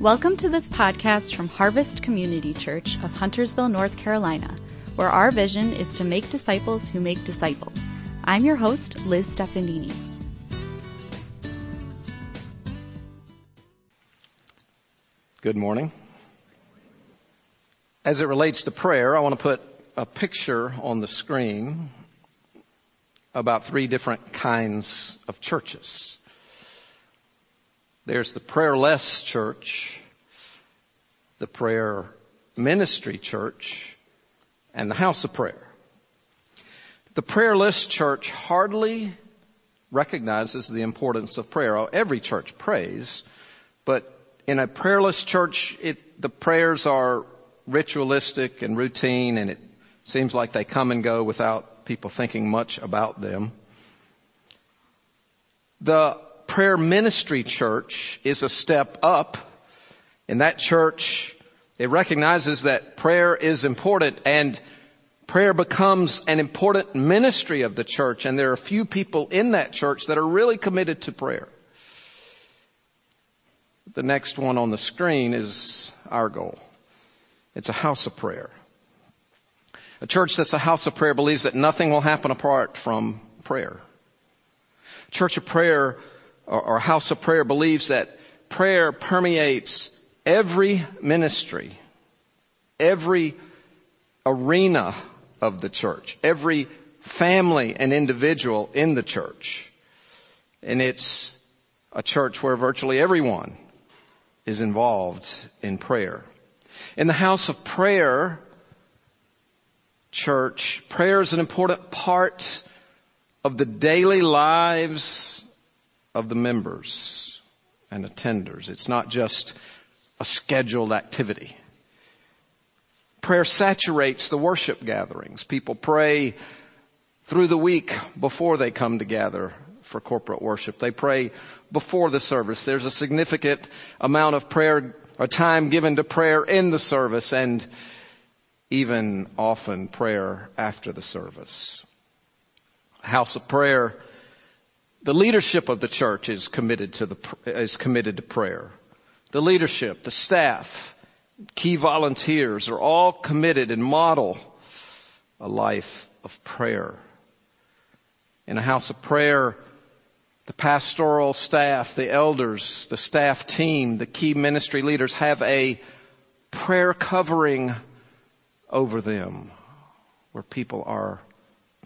Welcome to this podcast from Harvest Community Church of Huntersville, North Carolina, where our vision is to make disciples who make disciples. I'm your host, Liz Stefanini. Good morning. As it relates to prayer, I want to put a picture on the screen about three different kinds of churches. There's the prayerless church, the prayer ministry church, and the house of prayer. The prayerless church hardly recognizes the importance of prayer. Oh, every church prays, but in a prayerless church, it, the prayers are ritualistic and routine, and it seems like they come and go without people thinking much about them. The prayer ministry church is a step up. In that church, it recognizes that prayer is important and prayer becomes an important ministry of the church and there are few people in that church that are really committed to prayer. The next one on the screen is our goal. It's a house of prayer. A church that's a house of prayer believes that nothing will happen apart from prayer. Church of prayer or, or house of prayer believes that prayer permeates every ministry, every arena of the church, every family and individual in the church. And it's a church where virtually everyone is involved in prayer. In the house of prayer, church, prayer is an important part of the daily lives of the members and attenders. It's not just a scheduled activity. Prayer saturates the worship gatherings. People pray through the week before they come to gather for corporate worship. They pray before the service. There's a significant amount of prayer or time given to prayer in the service and even often prayer after the service. House of prayer the leadership of the church is committed to the, is committed to prayer. The leadership, the staff, key volunteers are all committed and model a life of prayer. In a house of prayer, the pastoral staff, the elders, the staff team, the key ministry leaders have a prayer covering over them where people are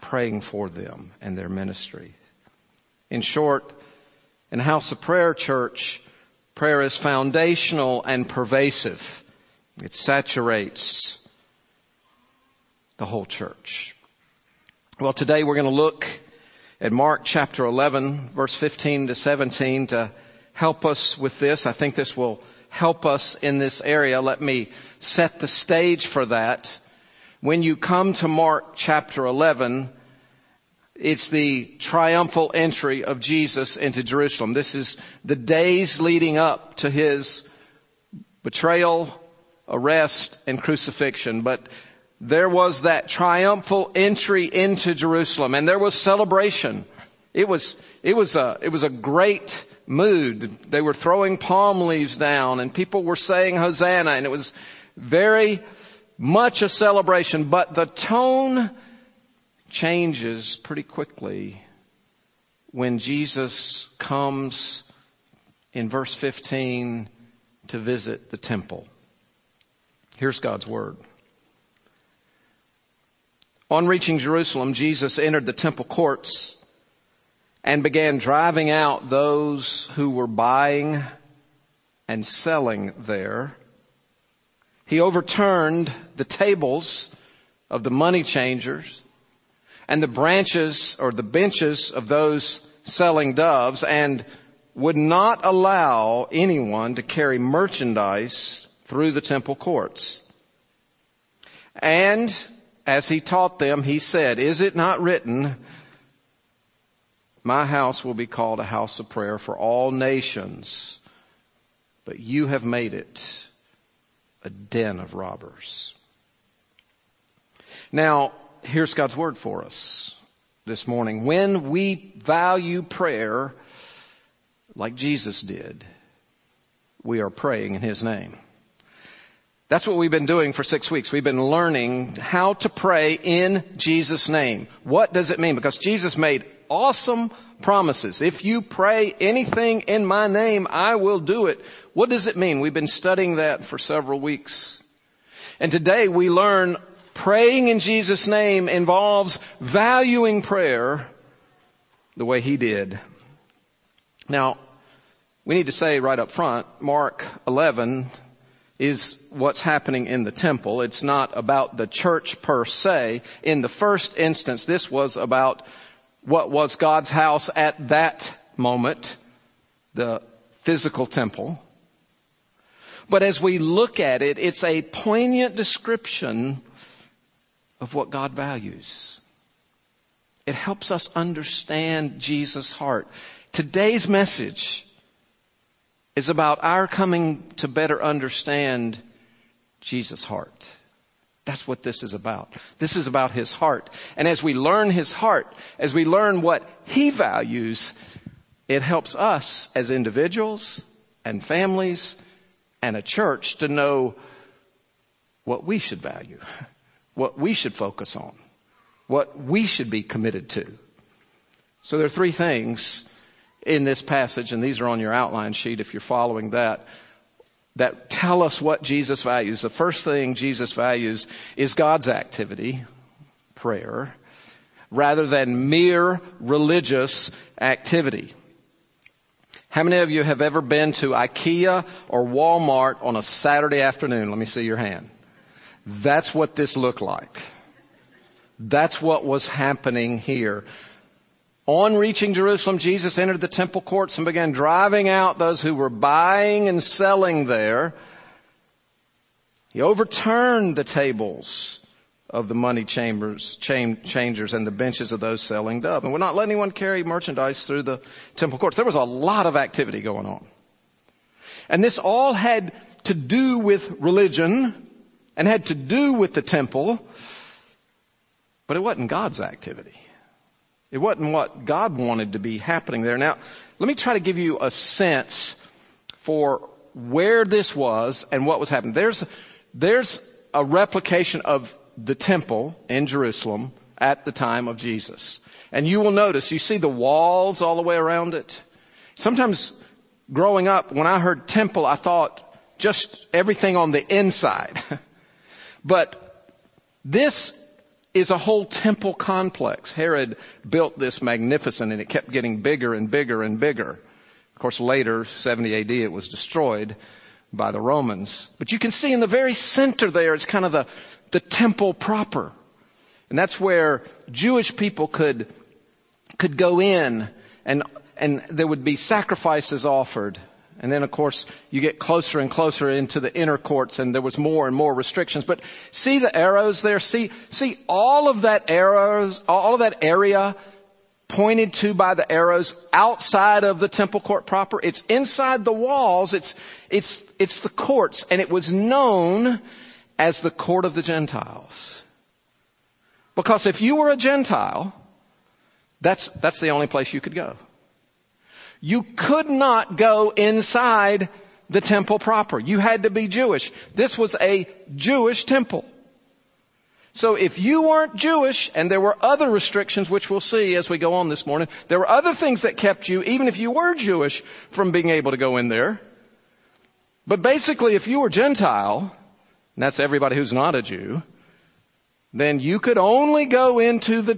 praying for them and their ministry. In short, in a House of Prayer Church, prayer is foundational and pervasive. It saturates the whole church. Well, today we're going to look at Mark chapter 11, verse 15 to 17 to help us with this. I think this will help us in this area. Let me set the stage for that. When you come to Mark chapter 11, it's the triumphal entry of Jesus into Jerusalem. This is the days leading up to his betrayal, arrest, and crucifixion. But there was that triumphal entry into Jerusalem and there was celebration. It was, it was a, it was a great mood. They were throwing palm leaves down and people were saying Hosanna and it was very much a celebration, but the tone changes pretty quickly when Jesus comes in verse 15 to visit the temple. Here's God's word. On reaching Jerusalem, Jesus entered the temple courts and began driving out those who were buying and selling there. He overturned the tables of the money changers and the branches or the benches of those selling doves and would not allow anyone to carry merchandise through the temple courts. And as he taught them, he said, is it not written, my house will be called a house of prayer for all nations, but you have made it a den of robbers. Now, here's God's word for us this morning. When we value prayer like Jesus did, we are praying in His name. That's what we've been doing for six weeks. We've been learning how to pray in Jesus' name. What does it mean? Because Jesus made awesome promises. If you pray anything in my name, I will do it. What does it mean? We've been studying that for several weeks. And today we learn praying in Jesus' name involves valuing prayer the way he did. Now, we need to say right up front, Mark 11 is what's happening in the temple. It's not about the church per se. In the first instance, this was about what was God's house at that moment, the physical temple. But as we look at it, it's a poignant description of what God values. It helps us understand Jesus' heart. Today's message is about our coming to better understand Jesus' heart. That's what this is about. This is about his heart. And as we learn his heart, as we learn what he values, it helps us as individuals and families and a church to know what we should value, what we should focus on, what we should be committed to. So there are three things in this passage, and these are on your outline sheet if you're following that that tell us what Jesus values. The first thing Jesus values is God's activity, prayer, rather than mere religious activity. How many of you have ever been to IKEA or Walmart on a Saturday afternoon? Let me see your hand. That's what this looked like. That's what was happening here. On reaching Jerusalem, Jesus entered the temple courts and began driving out those who were buying and selling there. He overturned the tables of the money chambers, changers and the benches of those selling dove and would not let anyone carry merchandise through the temple courts. There was a lot of activity going on. And this all had to do with religion and had to do with the temple, but it wasn't God's activity. It wasn't what God wanted to be happening there. Now, let me try to give you a sense for where this was and what was happening. There's, there's a replication of the temple in Jerusalem at the time of Jesus. And you will notice, you see the walls all the way around it. Sometimes growing up, when I heard temple, I thought just everything on the inside. but this is a whole temple complex. Herod built this magnificent and it kept getting bigger and bigger and bigger. Of course, later, 70 AD, it was destroyed by the Romans. But you can see in the very center there, it's kind of the, the temple proper. And that's where Jewish people could, could go in and, and there would be sacrifices offered and then of course you get closer and closer into the inner courts and there was more and more restrictions. But see the arrows there? See, see all of that arrows, all of that area pointed to by the arrows outside of the temple court proper. It's inside the walls. It's, it's, it's the courts and it was known as the court of the Gentiles. Because if you were a Gentile, that's, that's the only place you could go. You could not go inside the temple proper. You had to be Jewish. This was a Jewish temple. So if you weren't Jewish, and there were other restrictions, which we'll see as we go on this morning, there were other things that kept you, even if you were Jewish, from being able to go in there. But basically, if you were Gentile, and that's everybody who's not a Jew, then you could only go into the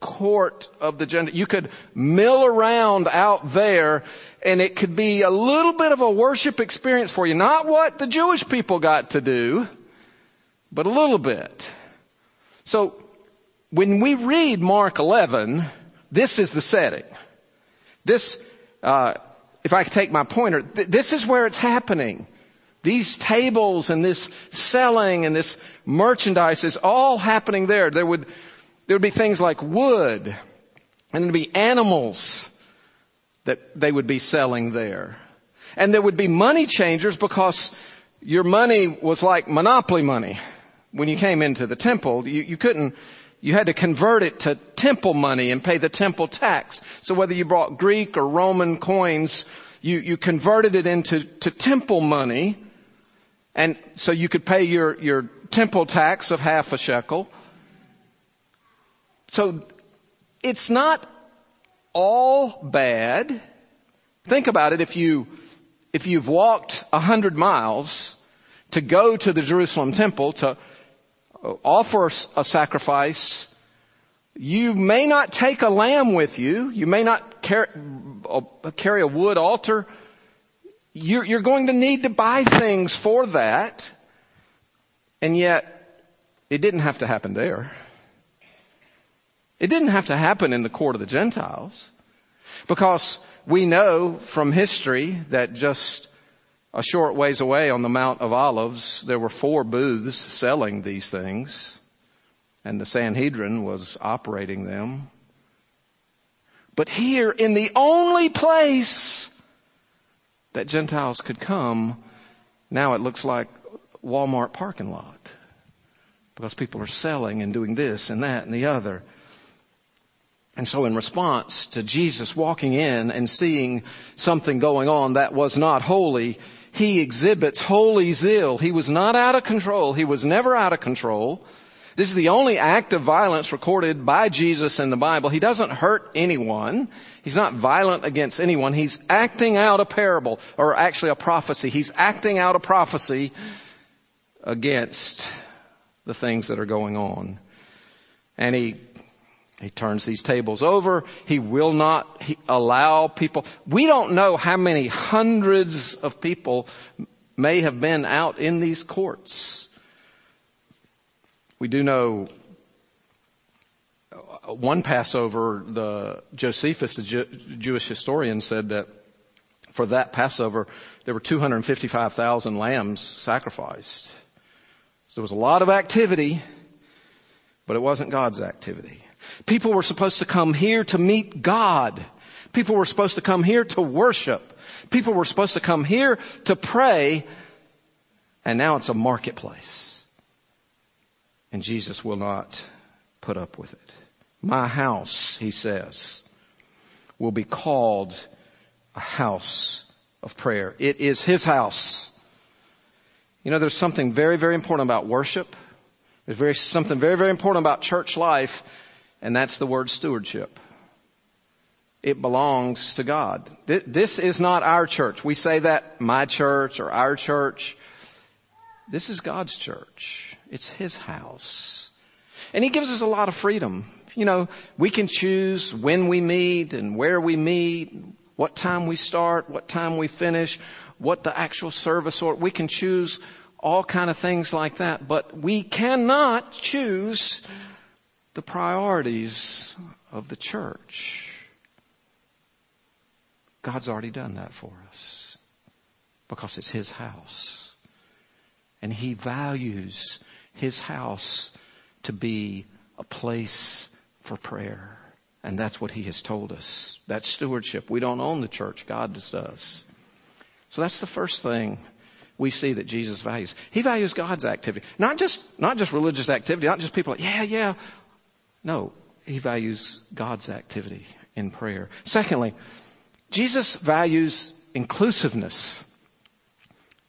court of the Gentiles. You could mill around out there and it could be a little bit of a worship experience for you. Not what the Jewish people got to do, but a little bit. So when we read Mark 11, this is the setting. This, uh, if I could take my pointer, th- this is where it's happening. These tables and this selling and this merchandise is all happening there. There would, there would be things like wood, and there'd be animals that they would be selling there. And there would be money changers because your money was like monopoly money. When you came into the temple, you, you couldn't, you had to convert it to temple money and pay the temple tax. So whether you brought Greek or Roman coins, You, you converted it into to temple money. And so you could pay your, your temple tax of half a shekel. So it's not all bad. Think about it. If you, if you've walked a hundred miles to go to the Jerusalem temple to offer a sacrifice, you may not take a lamb with you. You may not carry, uh, carry a wood altar. You're going to need to buy things for that. And yet, it didn't have to happen there. It didn't have to happen in the court of the Gentiles. Because we know from history that just a short ways away on the Mount of Olives, there were four booths selling these things, and the Sanhedrin was operating them. But here, in the only place that Gentiles could come, now it looks like Walmart parking lot. Because people are selling and doing this and that and the other. And so in response to Jesus walking in and seeing something going on that was not holy, he exhibits holy zeal. He was not out of control. He was never out of control. This is the only act of violence recorded by Jesus in the Bible. He doesn't hurt anyone. He's not violent against anyone. He's acting out a parable, or actually a prophecy. He's acting out a prophecy against the things that are going on. And he he turns these tables over. He will not allow people. We don't know how many hundreds of people may have been out in these courts. We do know uh, one Passover, the Josephus, the Jew, Jewish historian, said that for that Passover, there were 255,000 lambs sacrificed. So there was a lot of activity, but it wasn't God's activity. People were supposed to come here to meet God. People were supposed to come here to worship. People were supposed to come here to pray. And now it's a marketplace. And Jesus will not put up with it. My house, he says, will be called a house of prayer. It is his house. You know, there's something very, very important about worship. There's very, something very, very important about church life and that's the word stewardship. It belongs to God. This is not our church. We say that my church or our church. This is God's church. It's His house. And He gives us a lot of freedom. You know, we can choose when we meet and where we meet, what time we start, what time we finish, what the actual service or we can choose all kind of things like that, but we cannot choose the priorities of the church. God's already done that for us because it's His house. And He values His house to be a place for prayer. And that's what He has told us. That's stewardship. We don't own the church. God does. So that's the first thing we see that Jesus values. He values God's activity. Not just, not just religious activity, not just people like, yeah, yeah, no, he values God's activity in prayer. Secondly, Jesus values inclusiveness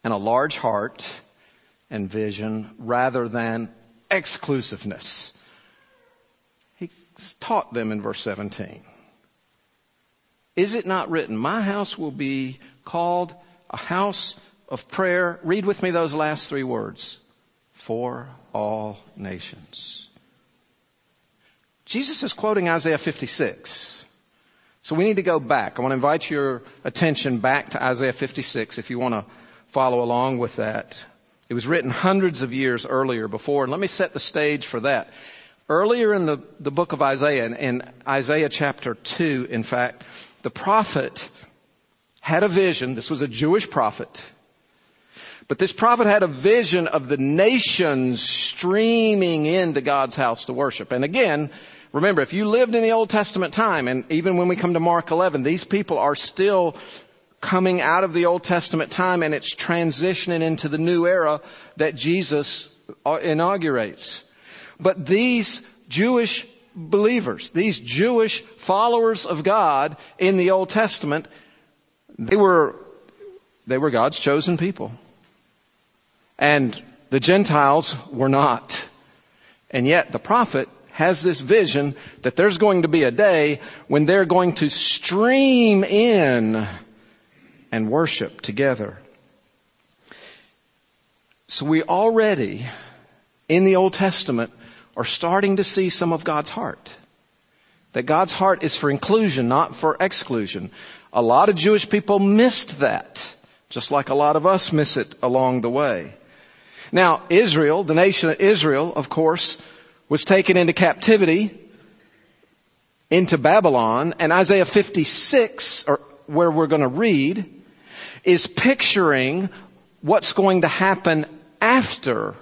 and a large heart and vision rather than exclusiveness. He taught them in verse 17. Is it not written, my house will be called a house of prayer? Read with me those last three words. For all nations. Jesus is quoting Isaiah 56. So we need to go back. I want to invite your attention back to Isaiah 56 if you want to follow along with that. It was written hundreds of years earlier before, and let me set the stage for that. Earlier in the, the book of Isaiah, in, in Isaiah chapter 2, in fact, the prophet had a vision. This was a Jewish prophet. But this prophet had a vision of the nations streaming into God's house to worship. And again, Remember, if you lived in the Old Testament time, and even when we come to Mark 11, these people are still coming out of the Old Testament time and it's transitioning into the new era that Jesus uh, inaugurates. But these Jewish believers, these Jewish followers of God in the Old Testament, they were, they were God's chosen people. And the Gentiles were not. And yet the prophet has this vision that there's going to be a day when they're going to stream in and worship together. So we already, in the Old Testament, are starting to see some of God's heart. That God's heart is for inclusion, not for exclusion. A lot of Jewish people missed that, just like a lot of us miss it along the way. Now, Israel, the nation of Israel, of course, was taken into captivity into Babylon, and Isaiah 56, or where we're going to read, is picturing what's going to happen after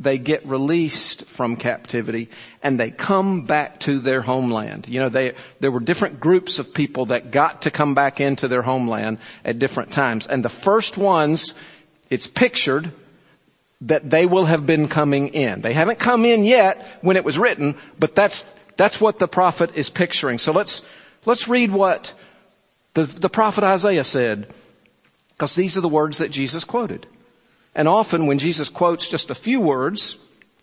they get released from captivity and they come back to their homeland. You know, they, there were different groups of people that got to come back into their homeland at different times. And the first ones, it's pictured that they will have been coming in. They haven't come in yet when it was written, but that's, that's what the prophet is picturing. So let's, let's read what the, the prophet Isaiah said, because these are the words that Jesus quoted. And often when Jesus quotes just a few words,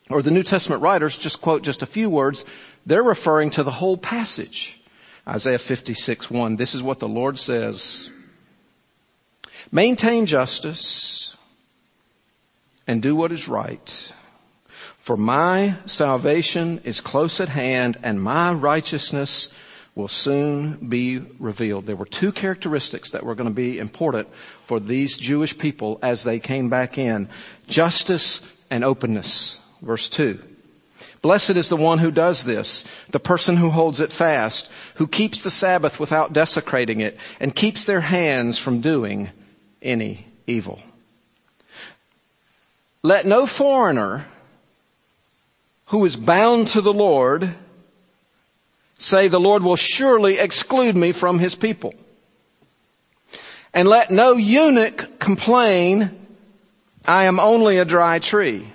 or the New Testament writers just quote just a few words, they're referring to the whole passage. Isaiah 56, 1. This is what the Lord says. Maintain justice and do what is right. For my salvation is close at hand and my righteousness will soon be revealed. There were two characteristics that were going to be important for these Jewish people as they came back in. Justice and openness. Verse 2. Blessed is the one who does this, the person who holds it fast, who keeps the Sabbath without desecrating it, and keeps their hands from doing any evil. Let no foreigner who is bound to the Lord say, the Lord will surely exclude me from his people. And let no eunuch complain, I am only a dry tree.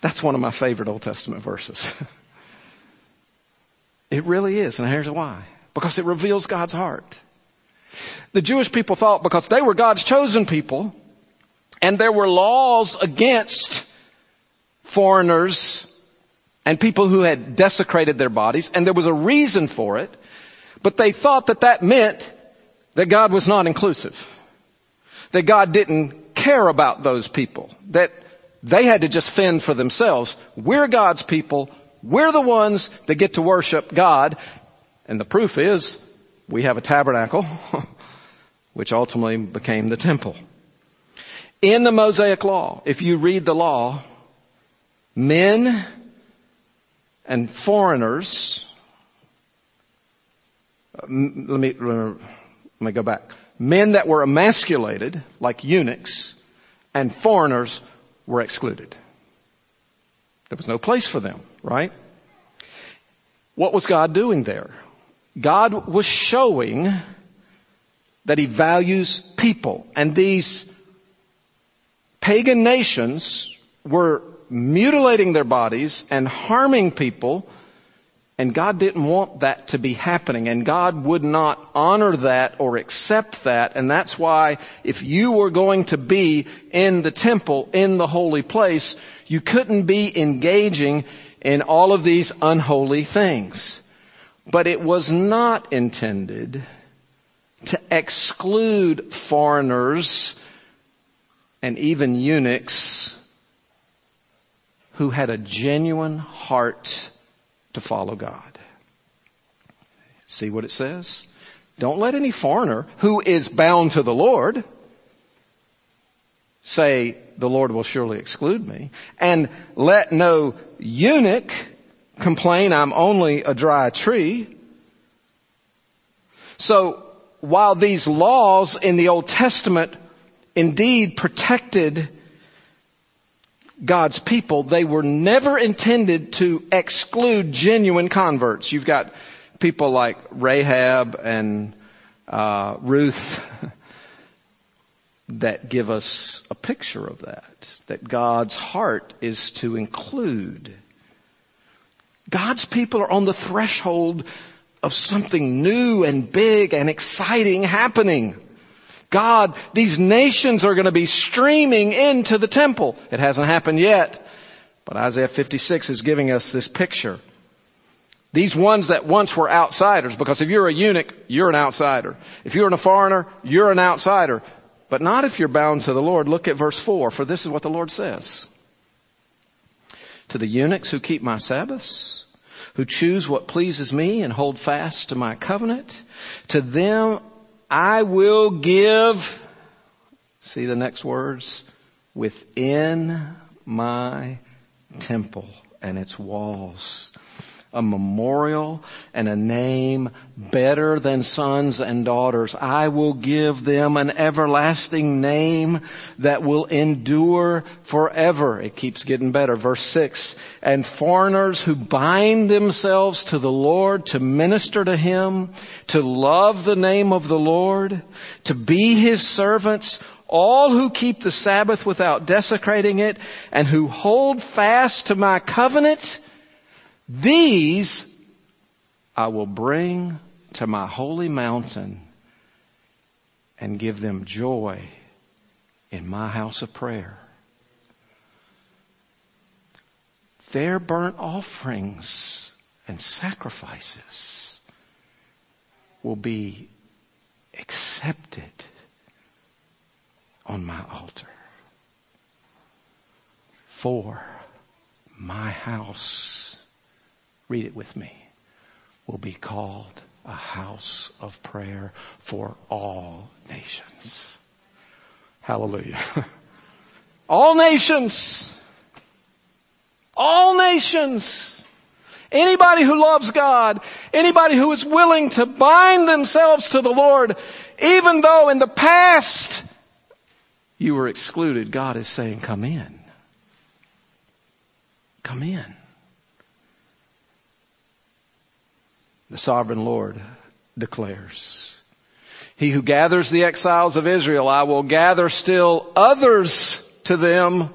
That's one of my favorite Old Testament verses. it really is, and here's why. Because it reveals God's heart. The Jewish people thought because they were God's chosen people, and there were laws against foreigners and people who had desecrated their bodies, and there was a reason for it, but they thought that that meant that God was not inclusive. That God didn't care about those people. That they had to just fend for themselves. We're God's people. We're the ones that get to worship God. And the proof is we have a tabernacle, which ultimately became the temple. In the Mosaic Law, if you read the law, men and foreigners, let me, let me go back. Men that were emasculated, like eunuchs, and foreigners were excluded. There was no place for them, right? What was God doing there? God was showing that He values people, and these pagan nations were mutilating their bodies and harming people. And God didn't want that to be happening. And God would not honor that or accept that. And that's why if you were going to be in the temple, in the holy place, you couldn't be engaging in all of these unholy things. But it was not intended to exclude foreigners and even eunuchs who had a genuine heart to follow God. See what it says? Don't let any foreigner who is bound to the Lord say, the Lord will surely exclude me. And let no eunuch complain, I'm only a dry tree. So while these laws in the Old Testament indeed protected God's people, they were never intended to exclude genuine converts. You've got people like Rahab and uh, Ruth that give us a picture of that. That God's heart is to include. God's people are on the threshold of something new and big and exciting happening. God, these nations are going to be streaming into the temple. It hasn't happened yet, but Isaiah 56 is giving us this picture. These ones that once were outsiders, because if you're a eunuch, you're an outsider. If you're a foreigner, you're an outsider. But not if you're bound to the Lord. Look at verse 4, for this is what the Lord says. To the eunuchs who keep my Sabbaths, who choose what pleases me and hold fast to my covenant, to them I will give, see the next words, within my temple and its walls a memorial and a name better than sons and daughters. I will give them an everlasting name that will endure forever. It keeps getting better. Verse six. And foreigners who bind themselves to the Lord to minister to Him, to love the name of the Lord, to be His servants, all who keep the Sabbath without desecrating it and who hold fast to my covenant, these I will bring to my holy mountain and give them joy in my house of prayer. Their burnt offerings and sacrifices will be accepted on my altar. For my house read it with me, will be called a house of prayer for all nations. Hallelujah. all nations. All nations. Anybody who loves God, anybody who is willing to bind themselves to the Lord, even though in the past you were excluded, God is saying, come in. Come in. The sovereign Lord declares. He who gathers the exiles of Israel, I will gather still others to them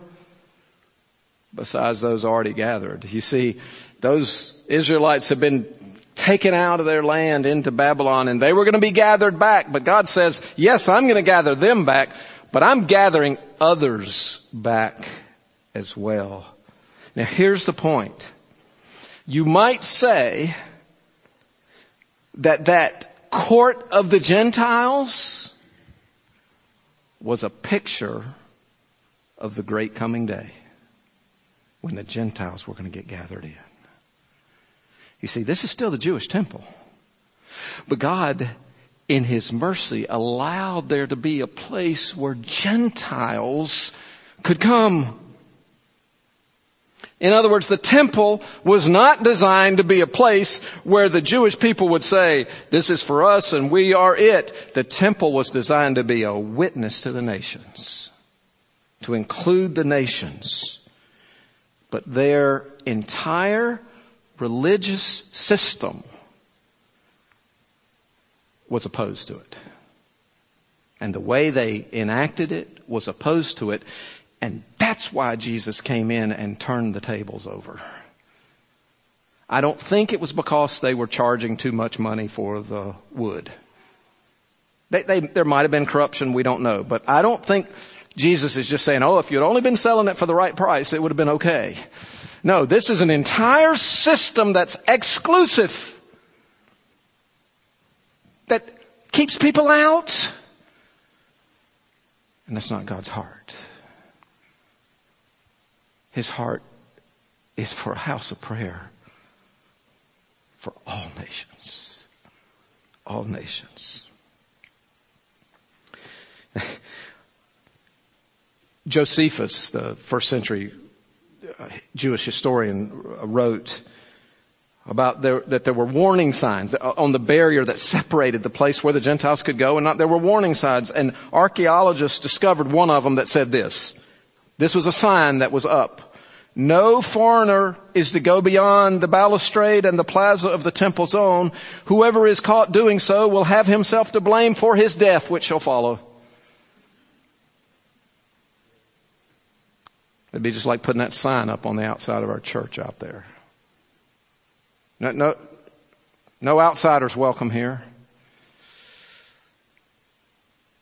besides those already gathered. You see, those Israelites have been taken out of their land into Babylon and they were going to be gathered back. But God says, yes, I'm going to gather them back, but I'm gathering others back as well. Now here's the point. You might say that that court of the Gentiles was a picture of the great coming day when the Gentiles were going to get gathered in. You see, this is still the Jewish temple. But God, in His mercy, allowed there to be a place where Gentiles could come. In other words, the temple was not designed to be a place where the Jewish people would say, this is for us and we are it. The temple was designed to be a witness to the nations, to include the nations. But their entire religious system was opposed to it. And the way they enacted it was opposed to it. And that's why Jesus came in and turned the tables over. I don't think it was because they were charging too much money for the wood. They, they, there might have been corruption, we don't know. But I don't think Jesus is just saying, oh, if you'd only been selling it for the right price, it would have been okay. No, this is an entire system that's exclusive. That keeps people out. And that's not God's heart. His heart is for a house of prayer for all nations. All nations. Josephus, the first century uh, Jewish historian, wrote about there, that there were warning signs on the barrier that separated the place where the Gentiles could go and not, there were warning signs and archaeologists discovered one of them that said this. This was a sign that was up. No foreigner is to go beyond the balustrade and the plaza of the temple zone. Whoever is caught doing so will have himself to blame for his death, which shall follow. It'd be just like putting that sign up on the outside of our church out there. No, no, No outsiders welcome here.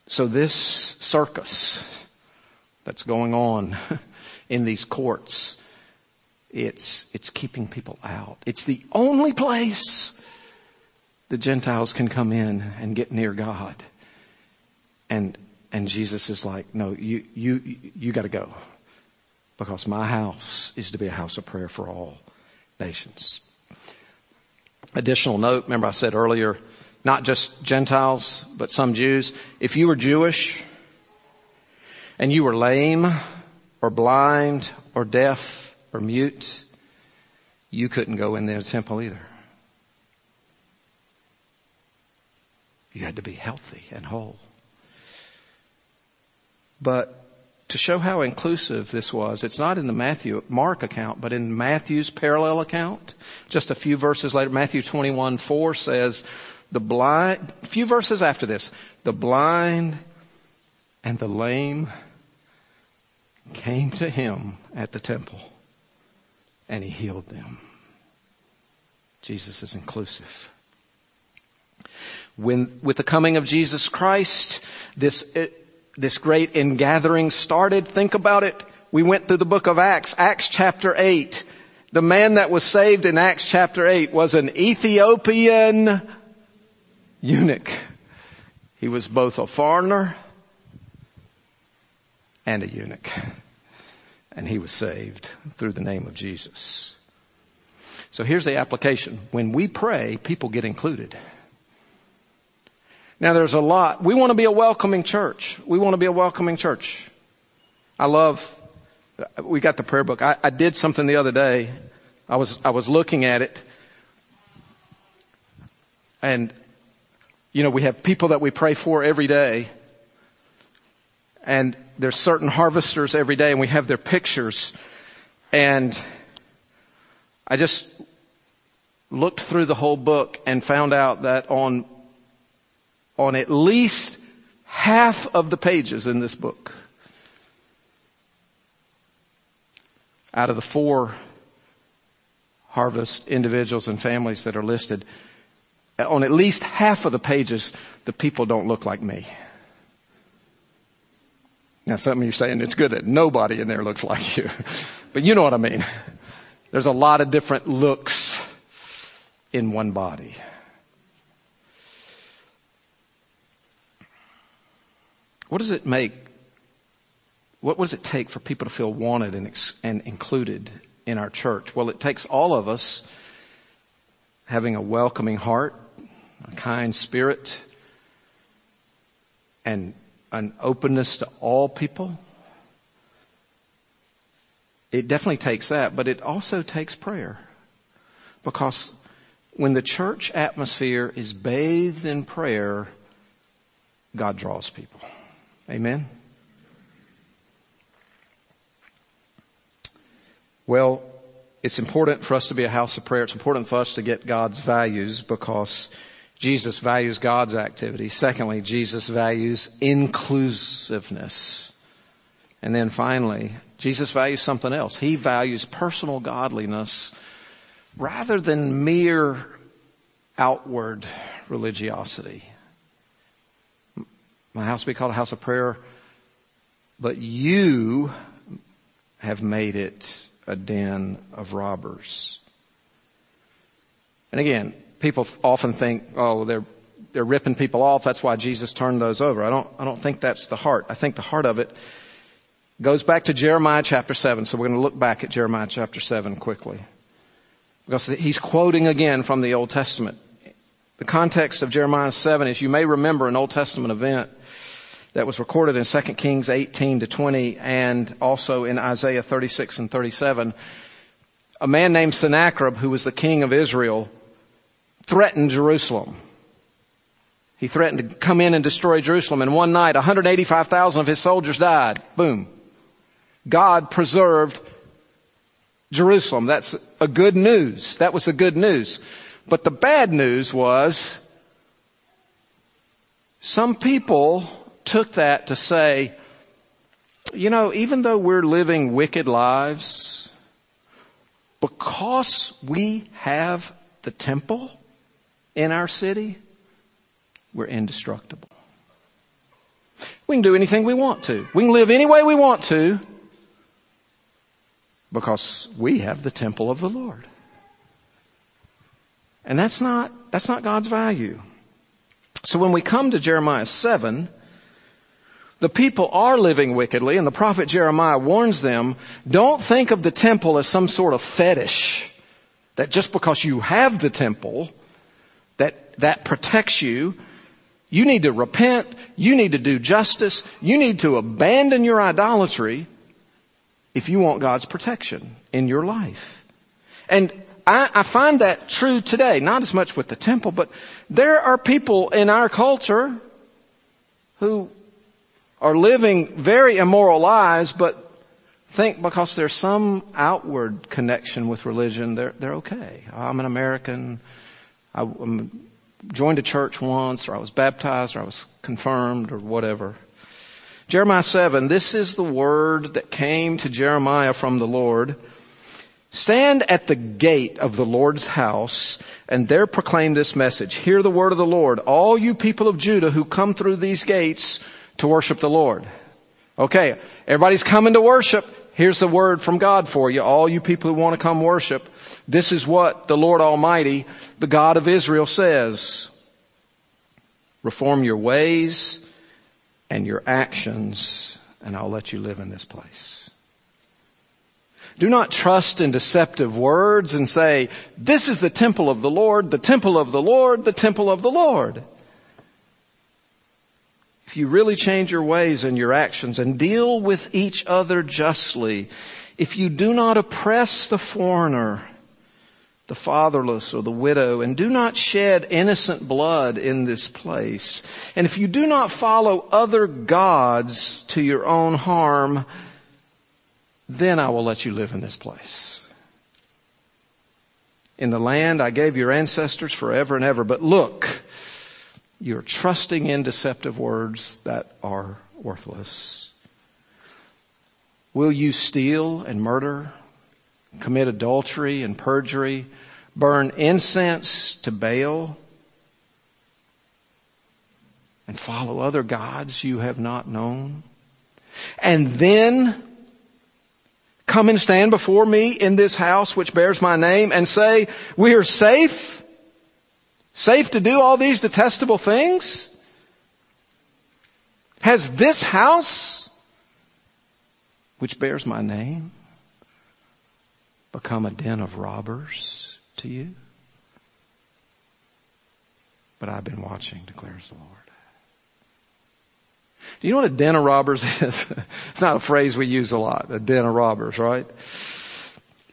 So this circus that's going on in these courts, it's, it's keeping people out. It's the only place the Gentiles can come in and get near God. And, and Jesus is like, no, you, you, you gotta go. Because my house is to be a house of prayer for all nations. Additional note, remember I said earlier, not just Gentiles, but some Jews. If you were Jewish and you were lame or blind or deaf or mute, you couldn't go in the temple either. You had to be healthy and whole. But to show how inclusive this was, it's not in the Matthew, Mark account, but in Matthew's parallel account. Just a few verses later, Matthew 21, 4 says, the blind, a few verses after this, the blind and the lame came to him at the temple and he healed them. Jesus is inclusive. When, with the coming of Jesus Christ, this, uh, this great ingathering started. Think about it. We went through the book of Acts, Acts chapter 8. The man that was saved in Acts chapter 8 was an Ethiopian eunuch. He was both a foreigner and a eunuch. And he was saved through the name of Jesus. So here's the application. When we pray, people get included. Now there's a lot. We want to be a welcoming church. We want to be a welcoming church. I love, we got the prayer book. I, I did something the other day. I was, I was looking at it and, you know, we have people that we pray for every day and there's certain harvesters every day and we have their pictures and I just looked through the whole book and found out that on on at least half of the pages in this book. Out of the four harvest individuals and families that are listed, on at least half of the pages, the people don't look like me. Now some of you are saying it's good that nobody in there looks like you. but you know what I mean. There's a lot of different looks in one body. What does it make? What does it take for people to feel wanted and, and included in our church? Well, it takes all of us having a welcoming heart, a kind spirit, and an openness to all people. It definitely takes that, but it also takes prayer. Because when the church atmosphere is bathed in prayer, God draws people. Amen? Well, it's important for us to be a house of prayer. It's important for us to get God's values because Jesus values God's activity. Secondly, Jesus values inclusiveness. And then finally, Jesus values something else. He values personal godliness rather than mere outward religiosity. My house be called a house of prayer, but you have made it a den of robbers. And again, people often think, oh, they're, they're ripping people off. That's why Jesus turned those over. I don't, I don't think that's the heart. I think the heart of it goes back to Jeremiah chapter 7. So we're going to look back at Jeremiah chapter 7 quickly. Because he's quoting again from the Old Testament. The context of Jeremiah 7 is you may remember an Old Testament event that was recorded in 2 Kings 18 to 20 and also in Isaiah 36 and 37. A man named Sennacherib, who was the king of Israel, threatened Jerusalem. He threatened to come in and destroy Jerusalem. And one night, 185,000 of his soldiers died. Boom. God preserved Jerusalem. That's a good news. That was the good news. But the bad news was some people took that to say, you know, even though we're living wicked lives, because we have the temple in our city, we're indestructible. We can do anything we want to. We can live any way we want to because we have the temple of the Lord. And that's not, that's not God's value. So when we come to Jeremiah 7, the people are living wickedly, and the prophet Jeremiah warns them, don't think of the temple as some sort of fetish. That just because you have the temple, that, protects you. You need to repent. You need to do justice. You need to abandon your idolatry if you want God's protection in your life. And I, I, find that true today, not as much with the temple, but there are people in our culture who are living very immoral lives, but think because there's some outward connection with religion, they're, they're okay. I'm an American. I I'm joined a church once, or I was baptized, or I was confirmed, or whatever. Jeremiah 7, this is the word that came to Jeremiah from the Lord. Stand at the gate of the Lord's house and there proclaim this message. Hear the word of the Lord. All you people of Judah who come through these gates, to worship the Lord. Okay, everybody's coming to worship. Here's the word from God for you, all you people who want to come worship. This is what the Lord Almighty, the God of Israel says. Reform your ways and your actions, and I'll let you live in this place. Do not trust in deceptive words and say, this is the temple of the Lord, the temple of the Lord, the temple of the Lord if you really change your ways and your actions and deal with each other justly, if you do not oppress the foreigner, the fatherless or the widow, and do not shed innocent blood in this place, and if you do not follow other gods to your own harm, then I will let you live in this place. In the land I gave your ancestors forever and ever, but look, you're trusting in deceptive words that are worthless. Will you steal and murder, commit adultery and perjury, burn incense to Baal, and follow other gods you have not known? And then come and stand before me in this house which bears my name and say, we are safe Safe to do all these detestable things? Has this house, which bears my name, become a den of robbers to you? But I've been watching, declares the Lord. Do you know what a den of robbers is? it's not a phrase we use a lot, a den of robbers, right?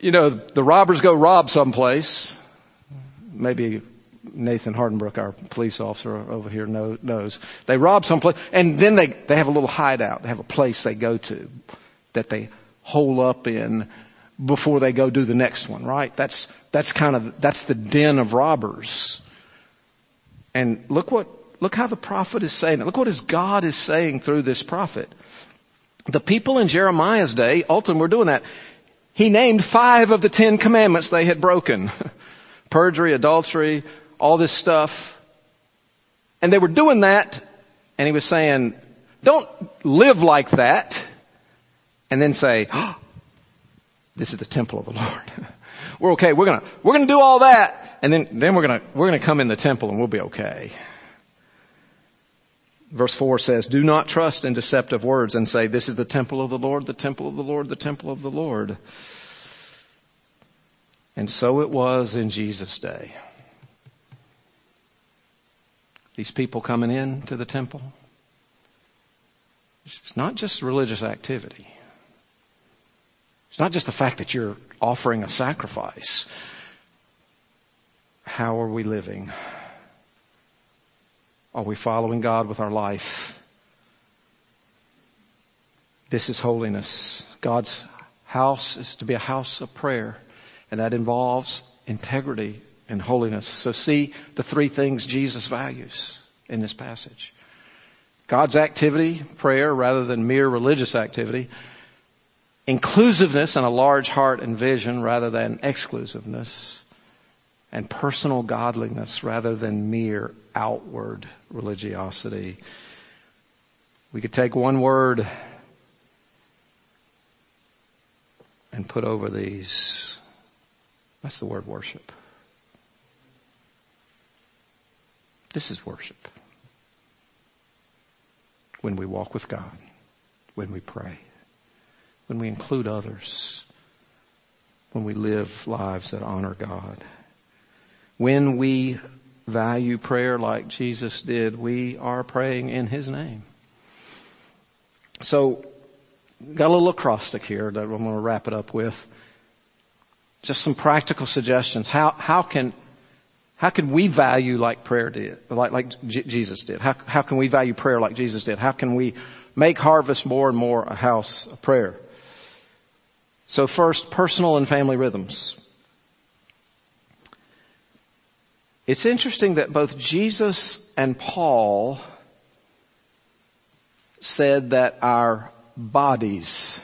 You know, the robbers go rob someplace, maybe Nathan Hardenbrook, our police officer over here, knows. They rob someplace, and then they, they have a little hideout. They have a place they go to that they hole up in before they go do the next one, right? That's, that's kind of, that's the den of robbers. And look what, look how the prophet is saying it. Look what his God is saying through this prophet. The people in Jeremiah's day, Alton, we're doing that. He named five of the ten commandments they had broken. Perjury, adultery, all this stuff. And they were doing that, and he was saying, don't live like that, and then say, oh, this is the temple of the Lord. we're okay. We're gonna, we're gonna do all that, and then, then we're gonna, we're gonna come in the temple and we'll be okay. Verse 4 says, Do not trust in deceptive words and say, This is the temple of the Lord, the temple of the Lord, the temple of the Lord. And so it was in Jesus' day. These people coming in to the temple. It's not just religious activity. It's not just the fact that you're offering a sacrifice. How are we living? Are we following God with our life? This is holiness. God's house is to be a house of prayer, and that involves integrity and holiness. So see the three things Jesus values in this passage. God's activity, prayer, rather than mere religious activity. Inclusiveness and a large heart and vision rather than exclusiveness. and personal godliness rather than mere outward religiosity. We could take one word and put over these. That's the word worship. This is worship. When we walk with God, when we pray, when we include others, when we live lives that honor God. When we value prayer like Jesus did, we are praying in His name. So, got a little acrostic here that I'm going to wrap it up with. Just some practical suggestions. How, how can, how can we value like prayer did, like, like J- Jesus did? How, how can we value prayer like Jesus did? How can we make harvest more and more a house of prayer? So first, personal and family rhythms. It's interesting that both Jesus and Paul said that our bodies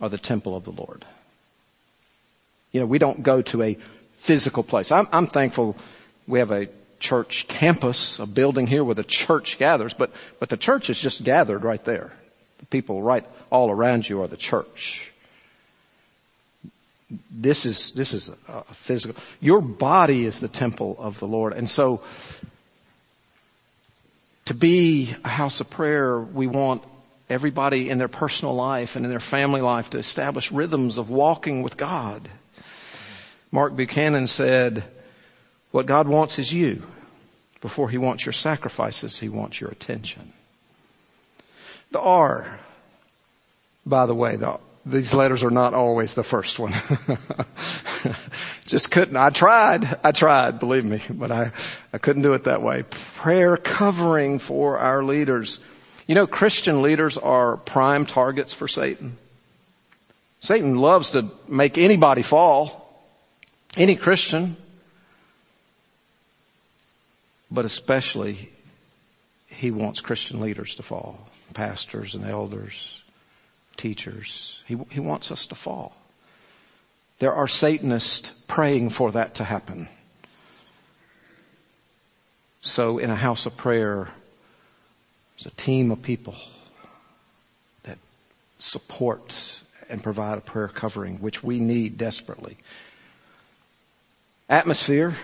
are the temple of the Lord. You know, we don't go to a physical place. I'm, I'm thankful we have a church campus, a building here where the church gathers, but, but the church is just gathered right there. The people right all around you are the church this is this is a physical. Your body is the temple of the Lord, and so to be a house of prayer, we want everybody in their personal life and in their family life to establish rhythms of walking with God. Mark Buchanan said, "What God wants is you. Before He wants your sacrifices, He wants your attention." The R, by the way, the these letters are not always the first one. Just couldn't. I tried. I tried, believe me, but I, I couldn't do it that way. Prayer covering for our leaders. You know, Christian leaders are prime targets for Satan. Satan loves to make anybody fall. Any Christian. But especially, he wants Christian leaders to fall. Pastors and elders, teachers. He, he wants us to fall. There are Satanists praying for that to happen. So, in a house of prayer, there's a team of people that support and provide a prayer covering, which we need desperately. Atmosphere.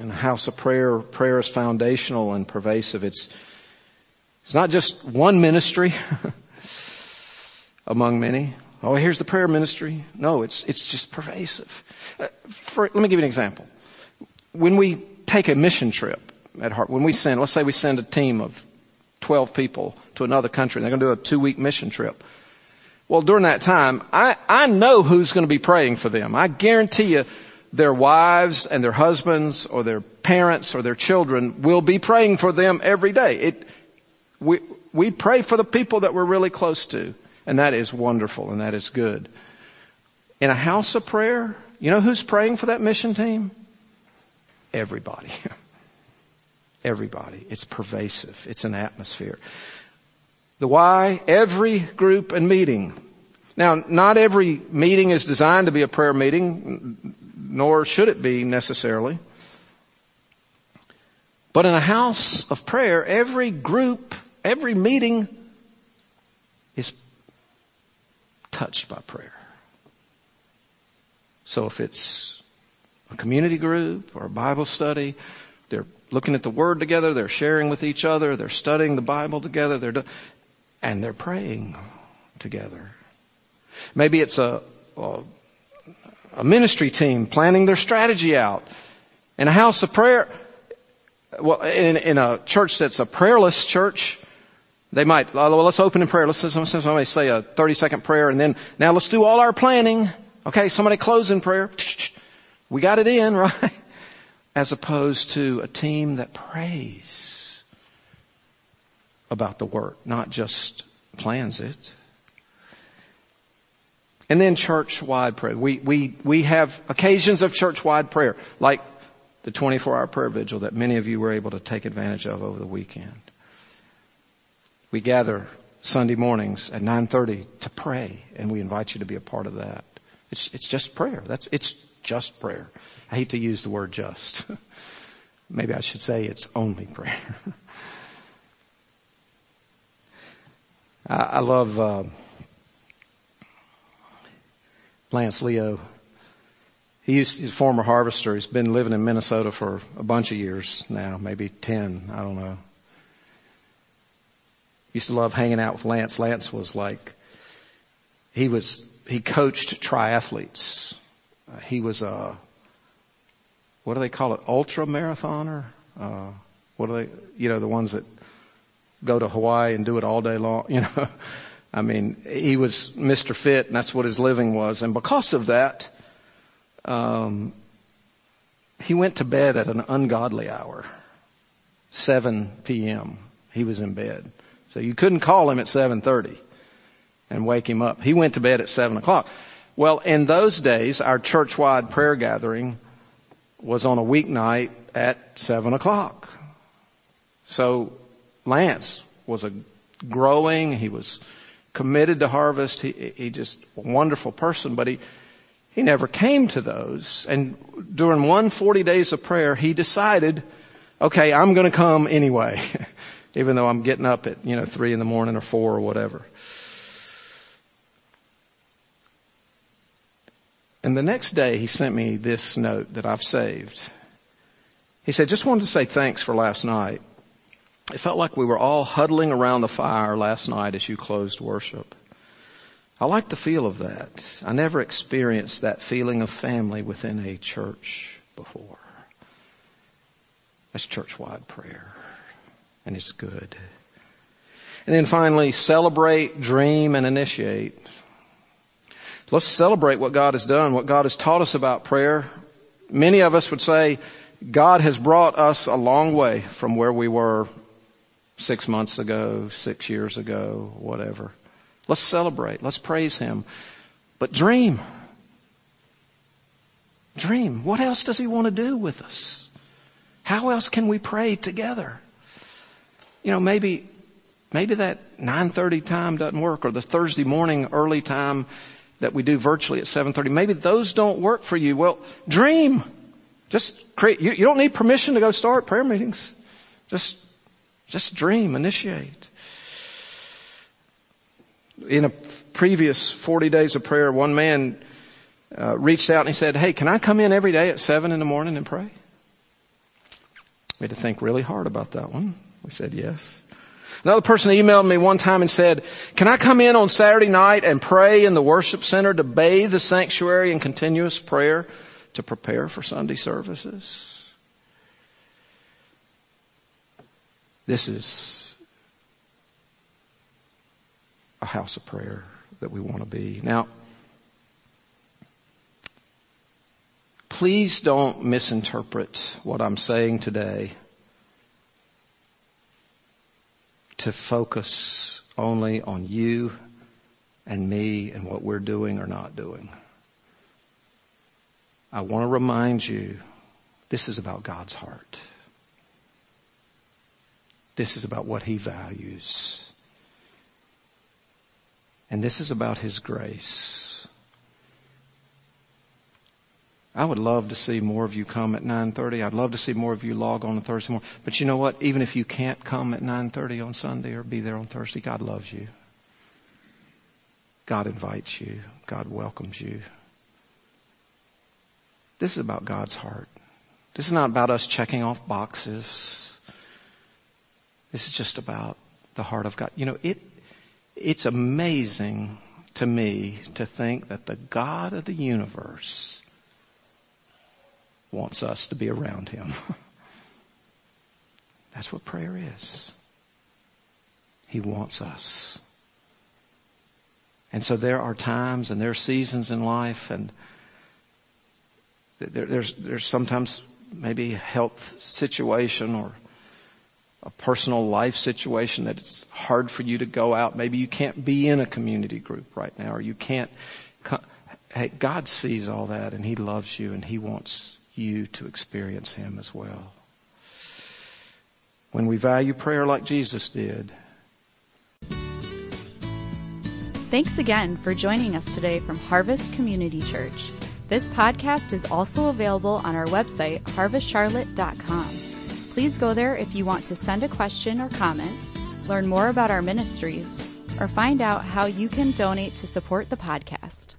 In a house of prayer, prayer is foundational and pervasive. It's it's not just one ministry among many. Oh, here's the prayer ministry. No, it's, it's just pervasive. Uh, for, let me give you an example. When we take a mission trip at heart, when we send, let's say we send a team of 12 people to another country, and they're going to do a two week mission trip. Well, during that time, I, I know who's going to be praying for them. I guarantee you their wives and their husbands or their parents or their children will be praying for them every day. It, we, we pray for the people that we're really close to, and that is wonderful and that is good. In a house of prayer, you know who's praying for that mission team? Everybody. Everybody. It's pervasive. It's an atmosphere. The why, every group and meeting. Now, not every meeting is designed to be a prayer meeting, nor should it be necessarily. But in a house of prayer, every group Every meeting is touched by prayer. So if it's a community group or a Bible study, they're looking at the Word together, they're sharing with each other, they're studying the Bible together, they're do- and they're praying together. Maybe it's a, a, a ministry team planning their strategy out in a house of prayer. Well, in, in a church that's a prayerless church, they might, oh, well, let's open in prayer. Let's somebody say a 30 second prayer and then now let's do all our planning. Okay, somebody close in prayer. We got it in, right? As opposed to a team that prays about the work, not just plans it. And then church-wide prayer. We, we, we have occasions of church-wide prayer, like the 24-hour prayer vigil that many of you were able to take advantage of over the weekend. We gather Sunday mornings at 9:30 to pray, and we invite you to be a part of that. It's it's just prayer. That's it's just prayer. I hate to use the word just. Maybe I should say it's only prayer. I, I, love uh, Lance Leo. He used, he's a former harvester. He's been living in Minnesota for a bunch of years now, maybe 10, I don't know. Used to love hanging out with Lance. Lance was like, he was, he coached triathletes. Uh, he was a, what do they call it? Ultra marathoner? Uh, what are they, you know, the ones that go to Hawaii and do it all day long, you know? I mean, he was Mr. Fit and that's what his living was. And because of that, um, he went to bed at an ungodly hour. 7 p.m. He was in bed. So you couldn't call him at 7.30 and wake him up. He went to bed at 7 o'clock. Well, in those days, our church-wide prayer gathering was on a weeknight at 7 o'clock. So Lance was a growing, he was committed to harvest, he, he just a wonderful person, but he, he never came to those. And during one 40 days of prayer, he decided, okay, I'm going to come anyway. even though I'm getting up at, you know, three in the morning or four or whatever. And the next day he sent me this note that I've saved. He said, just wanted to say thanks for last night. It felt like we were all huddling around the fire last night as you closed worship. I like the feel of that. I never experienced that feeling of family within a church before. That's church-wide prayer and it's good. And then finally, celebrate, dream, and initiate. Let's celebrate what God has done, what God has taught us about prayer. Many of us would say God has brought us a long way from where we were six months ago, six years ago, whatever. Let's celebrate. Let's praise Him. But dream. Dream. What else does He want to do with us? How else can we pray together? you know, maybe, maybe that 9.30 time doesn't work or the Thursday morning early time that we do virtually at 7.30. Maybe those don't work for you. Well, dream. Just create, you, you don't need permission to go start prayer meetings. Just, just dream, initiate. In a previous 40 days of prayer, one man uh, reached out and he said, Hey, can I come in every day at 7 in the morning and pray? We had to think really hard about that one. We said yes. Another person emailed me one time and said, can I come in on Saturday night and pray in the worship center to bathe the sanctuary in continuous prayer to prepare for Sunday services? This is a house of prayer that we want to be. Now, please don't misinterpret what I'm saying today to focus only on you and me and what we're doing or not doing. I want to remind you this is about God's heart. This is about what He values. And this is about His grace. I would love to see more of you come at 9:30. I'd love to see more of you log on Thursday morning. But you know what? Even if you can't come at 9:30 on Sunday or be there on Thursday, God loves you. God invites you. God welcomes you. This is about God's heart. This is not about us checking off boxes. This is just about the heart of God. You know, it it's amazing to me to think that the God of the universe wants us to be around Him. That's what prayer is. He wants us. And so there are times and there are seasons in life and there, there's, there's sometimes maybe a health situation or a personal life situation that it's hard for you to go out. Maybe you can't be in a community group right now or you can't. Hey, God sees all that and He loves you and He wants you to experience Him as well. When we value prayer like Jesus did. Thanks again for joining us today from Harvest Community Church. This podcast is also available on our website, harvestcharlotte.com. Please go there if you want to send a question or comment, learn more about our ministries, or find out how you can donate to support the podcast.